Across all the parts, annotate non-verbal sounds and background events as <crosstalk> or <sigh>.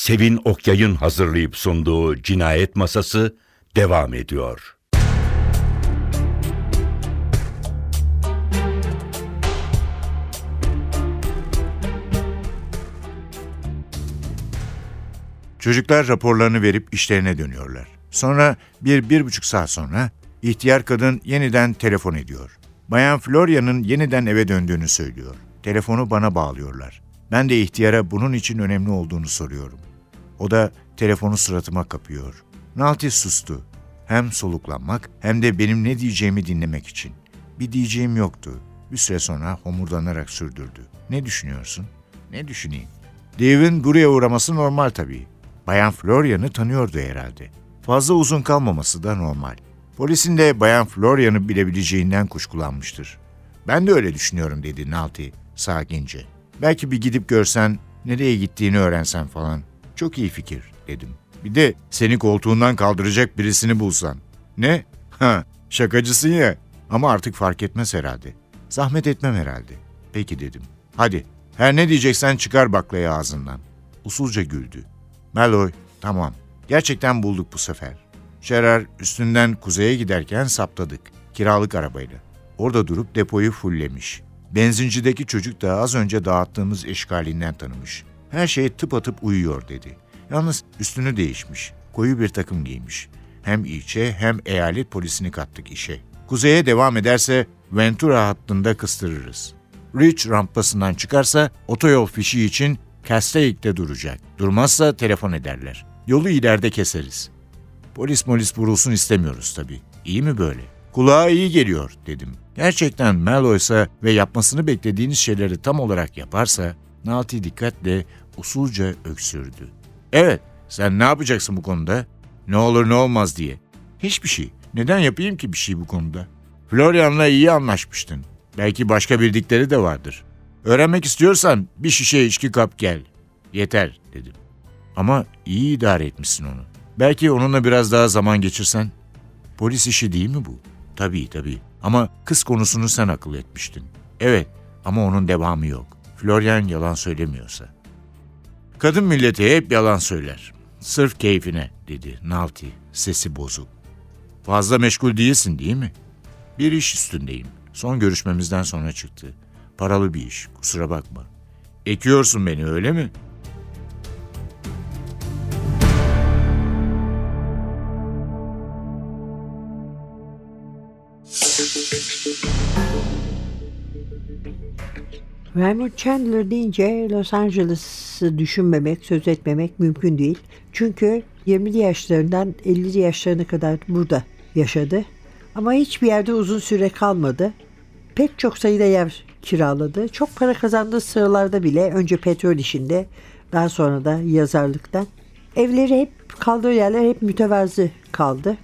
Sevin Okyay'ın hazırlayıp sunduğu Cinayet Masası devam ediyor. Çocuklar raporlarını verip işlerine dönüyorlar. Sonra bir, bir buçuk saat sonra ihtiyar kadın yeniden telefon ediyor. Bayan Florya'nın yeniden eve döndüğünü söylüyor. Telefonu bana bağlıyorlar. Ben de ihtiyara bunun için önemli olduğunu soruyorum. O da telefonu suratıma kapıyor. Nalti sustu. Hem soluklanmak hem de benim ne diyeceğimi dinlemek için. Bir diyeceğim yoktu. Bir süre sonra homurdanarak sürdürdü. Ne düşünüyorsun? Ne düşüneyim? Dave'in buraya uğraması normal tabii. Bayan Florian'ı tanıyordu herhalde. Fazla uzun kalmaması da normal. Polisin de Bayan Florian'ı bilebileceğinden kuşkulanmıştır. Ben de öyle düşünüyorum dedi Nalti sakince. Belki bir gidip görsen, nereye gittiğini öğrensen falan. Çok iyi fikir dedim. Bir de seni koltuğundan kaldıracak birisini bulsan. Ne? Ha, şakacısın ya. Ama artık fark etmez herhalde. Zahmet etmem herhalde. Peki dedim. Hadi, her ne diyeceksen çıkar baklayı ağzından. Usulca güldü. Malloy, tamam. Gerçekten bulduk bu sefer. Şerer üstünden kuzeye giderken saptadık. Kiralık arabayla. Orada durup depoyu fullemiş. Benzincideki çocuk da az önce dağıttığımız eşkalinden tanımış. Her şey tıpatıp uyuyor dedi. Yalnız üstünü değişmiş. Koyu bir takım giymiş. Hem ilçe hem eyalet polisini kattık işe. Kuzeye devam ederse Ventura hattında kıstırırız. Rich rampasından çıkarsa otoyol fişi için Castellake'de duracak. Durmazsa telefon ederler. Yolu ileride keseriz. Polis molis vurulsun istemiyoruz tabii. İyi mi böyle? Kulağa iyi geliyor dedim. Gerçekten Malloy'sa ve yapmasını beklediğiniz şeyleri tam olarak yaparsa Nalti dikkatle usulca öksürdü. Evet, sen ne yapacaksın bu konuda? Ne olur ne olmaz diye. Hiçbir şey. Neden yapayım ki bir şey bu konuda? Florian'la iyi anlaşmıştın. Belki başka bildikleri de vardır. Öğrenmek istiyorsan bir şişe içki kap gel. Yeter dedim. Ama iyi idare etmişsin onu. Belki onunla biraz daha zaman geçirsen. Polis işi değil mi bu? Tabii tabii. Ama kız konusunu sen akıl etmiştin. Evet ama onun devamı yok. Florian yalan söylemiyorsa. Kadın milleti hep yalan söyler. Sırf keyfine dedi Nalti sesi bozuk. Fazla meşgul değilsin değil mi? Bir iş üstündeyim. Son görüşmemizden sonra çıktı. Paralı bir iş kusura bakma. Ekiyorsun beni öyle mi?'' Raymond Chandler deyince Los Angeles'ı düşünmemek, söz etmemek mümkün değil. Çünkü 20'li yaşlarından 50'li yaşlarına kadar burada yaşadı. Ama hiçbir yerde uzun süre kalmadı. Pek çok sayıda yer kiraladı. Çok para kazandığı sıralarda bile önce petrol işinde, daha sonra da yazarlıktan. Evleri hep kaldığı yerler hep mütevazı kaldı.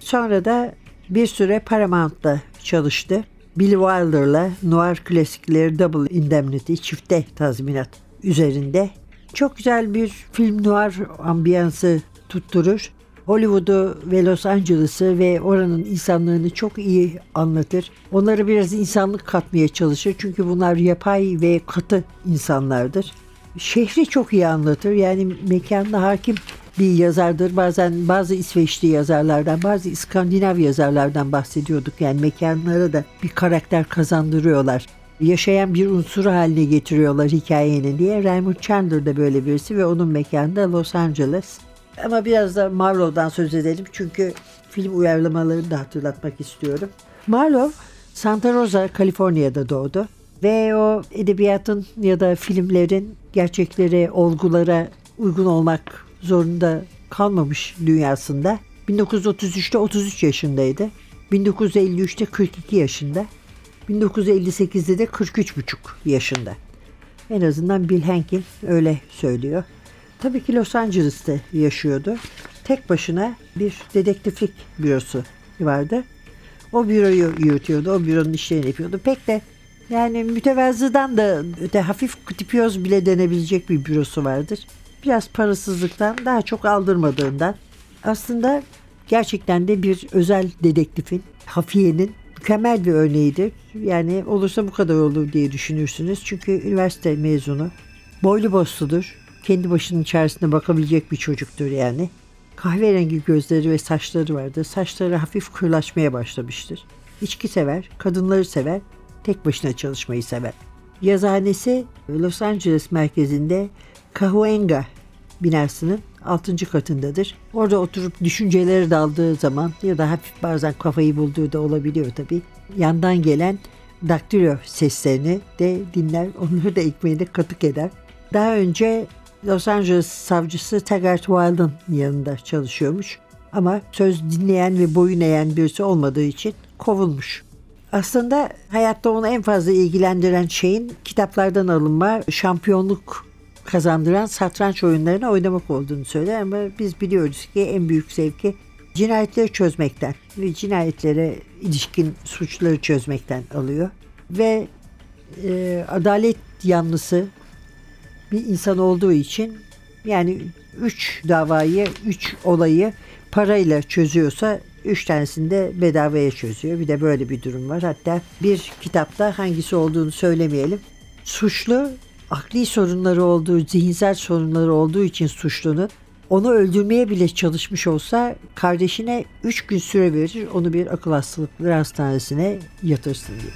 Sonra da bir süre Paramount'ta çalıştı. Billy Wilder'la noir klasikleri Double Indemnity çifte tazminat üzerinde çok güzel bir film noir ambiyansı tutturur. Hollywood'u ve Los Angeles'ı ve oranın insanlığını çok iyi anlatır. Onları biraz insanlık katmaya çalışır. Çünkü bunlar yapay ve katı insanlardır. Şehri çok iyi anlatır. Yani mekanına hakim bir yazardır. Bazen bazı İsveçli yazarlardan, bazı İskandinav yazarlardan bahsediyorduk. Yani mekanlara da bir karakter kazandırıyorlar. Yaşayan bir unsuru haline getiriyorlar hikayenin diye. Raymond Chandler da böyle birisi ve onun mekanı da Los Angeles. Ama biraz da Marlowe'dan söz edelim çünkü film uyarlamalarını da hatırlatmak istiyorum. Marlowe Santa Rosa, Kaliforniya'da doğdu ve o edebiyatın ya da filmlerin gerçeklere, olgulara uygun olmak zorunda kalmamış dünyasında. 1933'te 33 yaşındaydı. 1953'te 42 yaşında. 1958'de de 43,5 yaşında. En azından Bill Hankin öyle söylüyor. Tabii ki Los Angeles'te yaşıyordu. Tek başına bir dedektiflik bürosu vardı. O büroyu yürütüyordu. O büronun işlerini yapıyordu. Pek de yani mütevazıdan da öte hafif kutipiyoz bile denebilecek bir bürosu vardır biraz parasızlıktan daha çok aldırmadığından aslında gerçekten de bir özel dedektifin, hafiyenin mükemmel bir örneğidir. Yani olursa bu kadar olur diye düşünürsünüz. Çünkü üniversite mezunu, boylu bosludur, kendi başının içerisine bakabilecek bir çocuktur yani. Kahverengi gözleri ve saçları vardı. Saçları hafif kırlaşmaya başlamıştır. İçki sever, kadınları sever, tek başına çalışmayı sever. Yazıhanesi Los Angeles merkezinde Cahuenga binasının 6. katındadır. Orada oturup düşünceleri daldığı zaman ya da hafif bazen kafayı bulduğu da olabiliyor tabii. Yandan gelen daktilo seslerini de dinler. <laughs> Onları da ekmeğine katık eder. Daha önce Los Angeles savcısı Taggart Wild'ın yanında çalışıyormuş. Ama söz dinleyen ve boyun eğen birisi olmadığı için kovulmuş. Aslında hayatta onu en fazla ilgilendiren şeyin kitaplardan alınma, şampiyonluk kazandıran satranç oyunlarını oynamak olduğunu söyler ama biz biliyoruz ki en büyük zevki cinayetleri çözmekten ve cinayetlere ilişkin suçları çözmekten alıyor. Ve e, adalet yanlısı bir insan olduğu için yani üç davayı, üç olayı parayla çözüyorsa üç tanesini de bedavaya çözüyor. Bir de böyle bir durum var. Hatta bir kitapta hangisi olduğunu söylemeyelim. Suçlu akli sorunları olduğu, zihinsel sorunları olduğu için suçlunun onu öldürmeye bile çalışmış olsa kardeşine 3 gün süre verir onu bir akıl hastalıkları hastanesine yatırsın diye.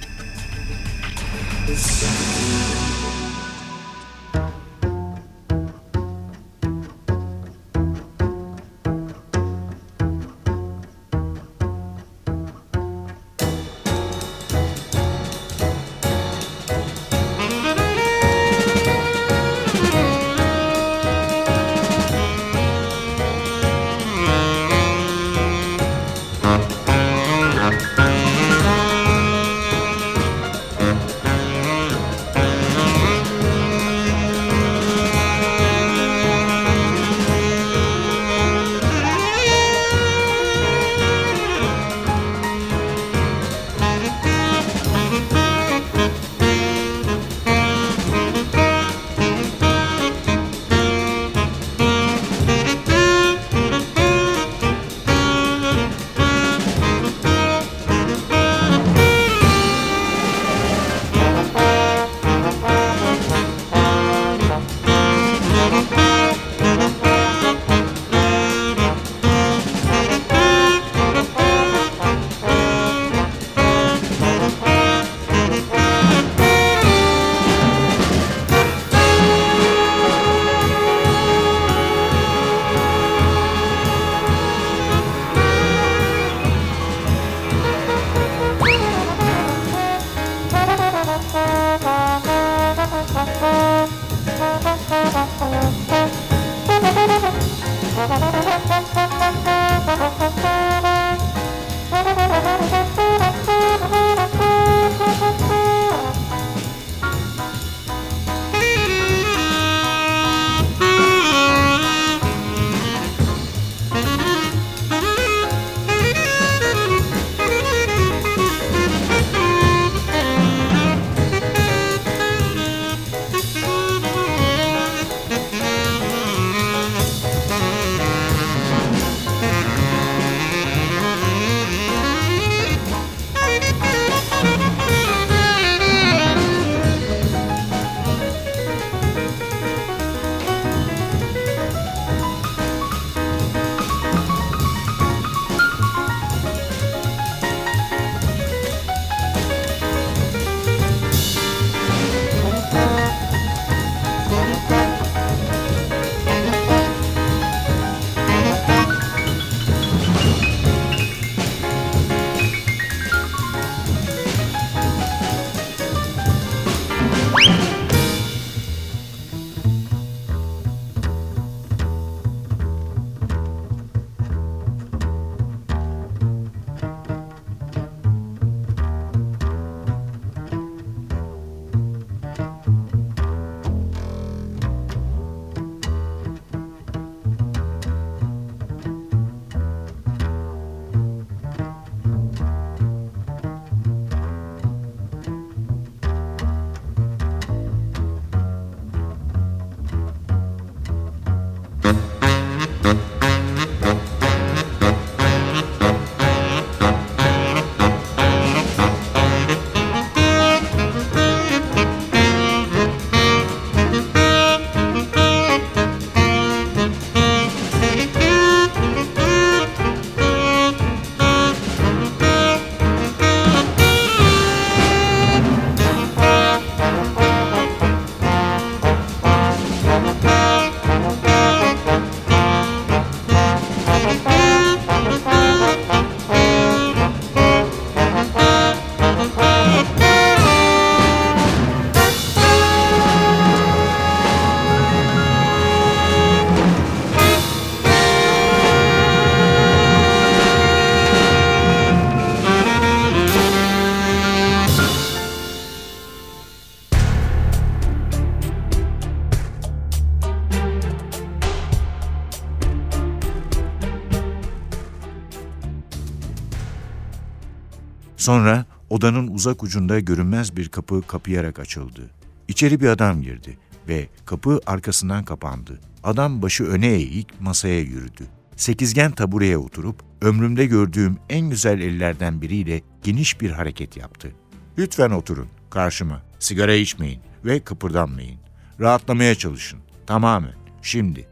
Sonra odanın uzak ucunda görünmez bir kapı kapıyarak açıldı. İçeri bir adam girdi ve kapı arkasından kapandı. Adam başı öne eğik masaya yürüdü. Sekizgen tabureye oturup ömrümde gördüğüm en güzel ellerden biriyle geniş bir hareket yaptı. Lütfen oturun karşıma. Sigara içmeyin ve kıpırdanmayın. Rahatlamaya çalışın. Tamamen. Şimdi.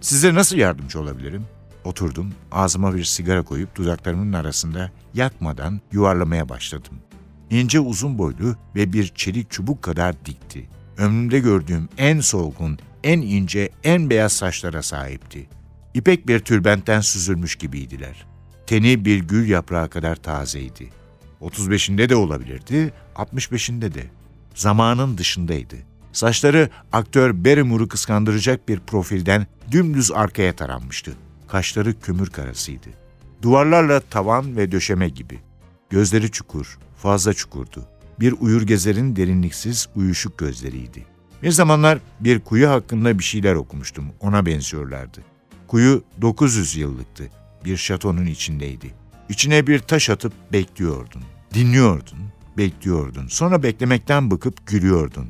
Size nasıl yardımcı olabilirim? Oturdum, ağzıma bir sigara koyup dudaklarımın arasında yakmadan yuvarlamaya başladım. İnce uzun boylu ve bir çelik çubuk kadar dikti. Ömrümde gördüğüm en solgun, en ince, en beyaz saçlara sahipti. İpek bir tülbentten süzülmüş gibiydiler. Teni bir gül yaprağı kadar tazeydi. 35'inde de olabilirdi, 65'inde de. Zamanın dışındaydı. Saçları aktör Barrymore'u kıskandıracak bir profilden dümdüz arkaya taranmıştı. Kaşları kömür karasıydı. Duvarlarla tavan ve döşeme gibi. Gözleri çukur, fazla çukurdu. Bir uyur gezerin derinliksiz, uyuşuk gözleriydi. Bir zamanlar bir kuyu hakkında bir şeyler okumuştum. Ona benziyorlardı. Kuyu 900 yıllıktı. Bir şatonun içindeydi. İçine bir taş atıp bekliyordun. Dinliyordun, bekliyordun. Sonra beklemekten bıkıp gülüyordun.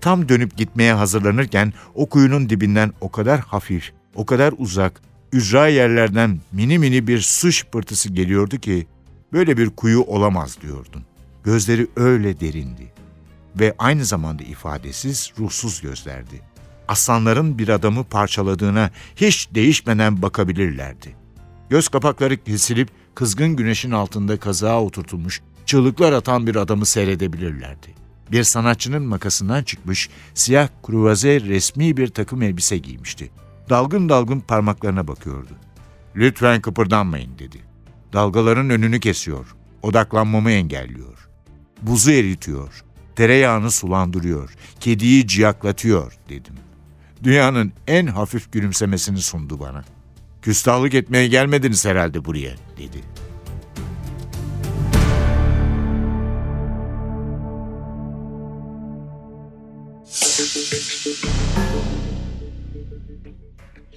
Tam dönüp gitmeye hazırlanırken o kuyunun dibinden o kadar hafif, o kadar uzak, ücra yerlerden mini mini bir su şıpırtısı geliyordu ki böyle bir kuyu olamaz diyordun. Gözleri öyle derindi ve aynı zamanda ifadesiz, ruhsuz gözlerdi. Aslanların bir adamı parçaladığına hiç değişmeden bakabilirlerdi. Göz kapakları kesilip kızgın güneşin altında kazağa oturtulmuş, çığlıklar atan bir adamı seyredebilirlerdi. Bir sanatçının makasından çıkmış, siyah kruvaze resmi bir takım elbise giymişti. Dalgın dalgın parmaklarına bakıyordu. Lütfen kıpırdanmayın dedi. Dalgaların önünü kesiyor, odaklanmamı engelliyor. Buzu eritiyor, tereyağını sulandırıyor, kediyi ciyaklatıyor dedim. Dünyanın en hafif gülümsemesini sundu bana. Küstahlık etmeye gelmediniz herhalde buraya dedi.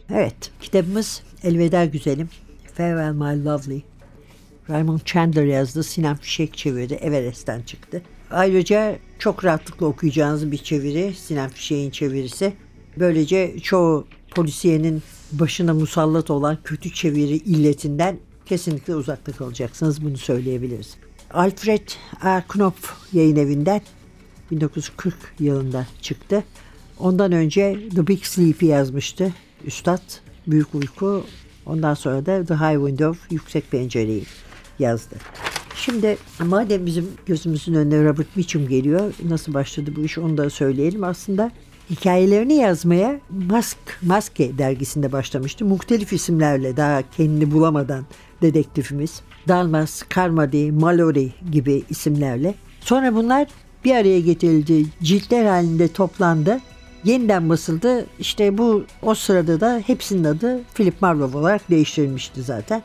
Evet, kitabımız Elveda Güzelim. Farewell My Lovely. Raymond Chandler yazdı. Sinan Fişek çevirdi. Everest'ten çıktı. Ayrıca çok rahatlıkla okuyacağınız bir çeviri. Sinan Fişek'in çevirisi. Böylece çoğu polisiyenin başına musallat olan kötü çeviri illetinden kesinlikle uzakta kalacaksınız. Bunu söyleyebiliriz. Alfred A. Knopf yayın evinden 1940 yılında çıktı. Ondan önce The Big Sleep'i yazmıştı. Üstad Büyük Uyku. Ondan sonra da The High Window Yüksek Pencereyi yazdı. Şimdi madem bizim gözümüzün önüne Robert Mitchum geliyor. Nasıl başladı bu iş onu da söyleyelim. Aslında hikayelerini yazmaya Mask, Maske dergisinde başlamıştı. Muhtelif isimlerle daha kendini bulamadan dedektifimiz. Dalmas, Carmody, Mallory gibi isimlerle. Sonra bunlar bir araya getirildi. Ciltler halinde toplandı. Yeniden basıldı. İşte bu o sırada da hepsinin adı Philip Marlowe olarak değiştirilmişti zaten.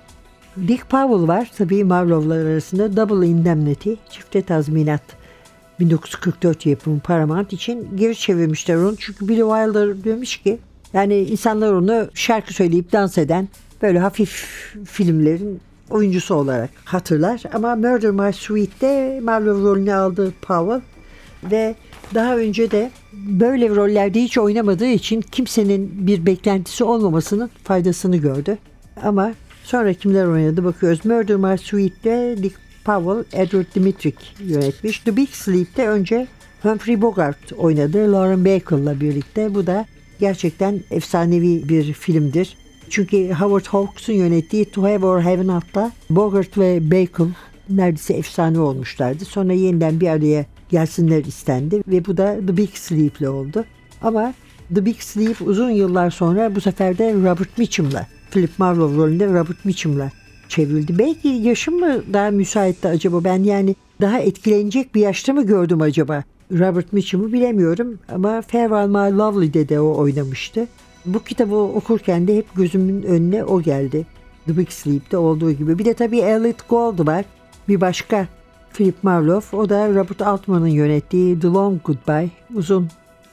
Dick Powell var. Tabii Marlowe'lar arasında Double Indemnity, çifte tazminat 1944 yapımı Paramount için geri çevirmişler onu. Çünkü Billy Wilder demiş ki yani insanlar onu şarkı söyleyip dans eden böyle hafif filmlerin oyuncusu olarak hatırlar. Ama Murder My Sweet'te Marlowe rolünü aldı Powell ve daha önce de böyle rollerde hiç oynamadığı için kimsenin bir beklentisi olmamasının faydasını gördü. Ama sonra kimler oynadı bakıyoruz. Murder My Sweet'te Dick Powell, Edward Dimitrik yönetmiş. The Big Sleep'te önce Humphrey Bogart oynadı Lauren Bacall'la birlikte. Bu da gerçekten efsanevi bir filmdir. Çünkü Howard Hawks'un yönettiği To Have or Have Not'ta Bogart ve Bacall neredeyse efsane olmuşlardı. Sonra yeniden bir araya gelsinler istendi ve bu da The Big Sleep'le oldu. Ama The Big Sleep uzun yıllar sonra bu sefer de Robert Mitchum'la, Philip Marlowe rolünde Robert Mitchum'la çevrildi. Belki yaşım mı daha müsaitti acaba? Ben yani daha etkilenecek bir yaşta mı gördüm acaba? Robert Mitchum'u bilemiyorum ama Farewell My Lovely'de de o oynamıştı. Bu kitabı okurken de hep gözümün önüne o geldi. The Big Sleep'te olduğu gibi. Bir de tabii Elliot Gould var. Bir başka Philip Marlowe. O da Robert Altman'ın yönettiği The Long Goodbye. Uzun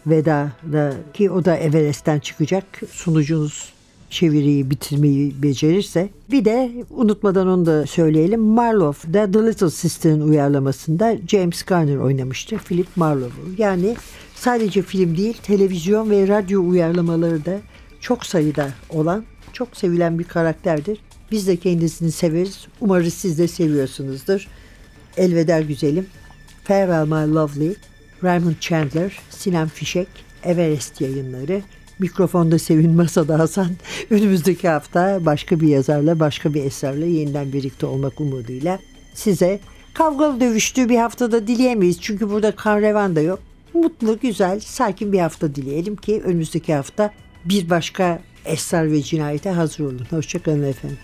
Veda da ki o da Everest'ten çıkacak. Sunucunuz çeviriyi bitirmeyi becerirse. Bir de unutmadan onu da söyleyelim. Marlowe The Little Sister'ın uyarlamasında James Garner oynamıştı. Philip Marlowe'u. Yani sadece film değil televizyon ve radyo uyarlamaları da çok sayıda olan çok sevilen bir karakterdir. Biz de kendisini severiz. Umarız siz de seviyorsunuzdur. Elveda güzelim. Farewell My Lovely, Raymond Chandler, Sinem Fişek, Everest yayınları. Mikrofonda Sevin Masada Hasan. <laughs> Önümüzdeki hafta başka bir yazarla, başka bir eserle yeniden birlikte olmak umuduyla size kavgalı dövüştüğü bir haftada dileyemeyiz. Çünkü burada kan revan da yok. Mutlu, güzel, sakin bir hafta dileyelim ki önümüzdeki hafta bir başka esrar ve cinayete hazır olun. Hoşçakalın efendim.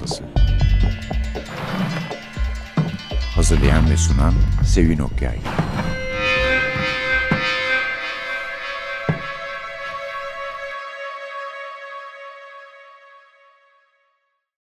Masası. Hazırlayan ve sunan Sevin Okyay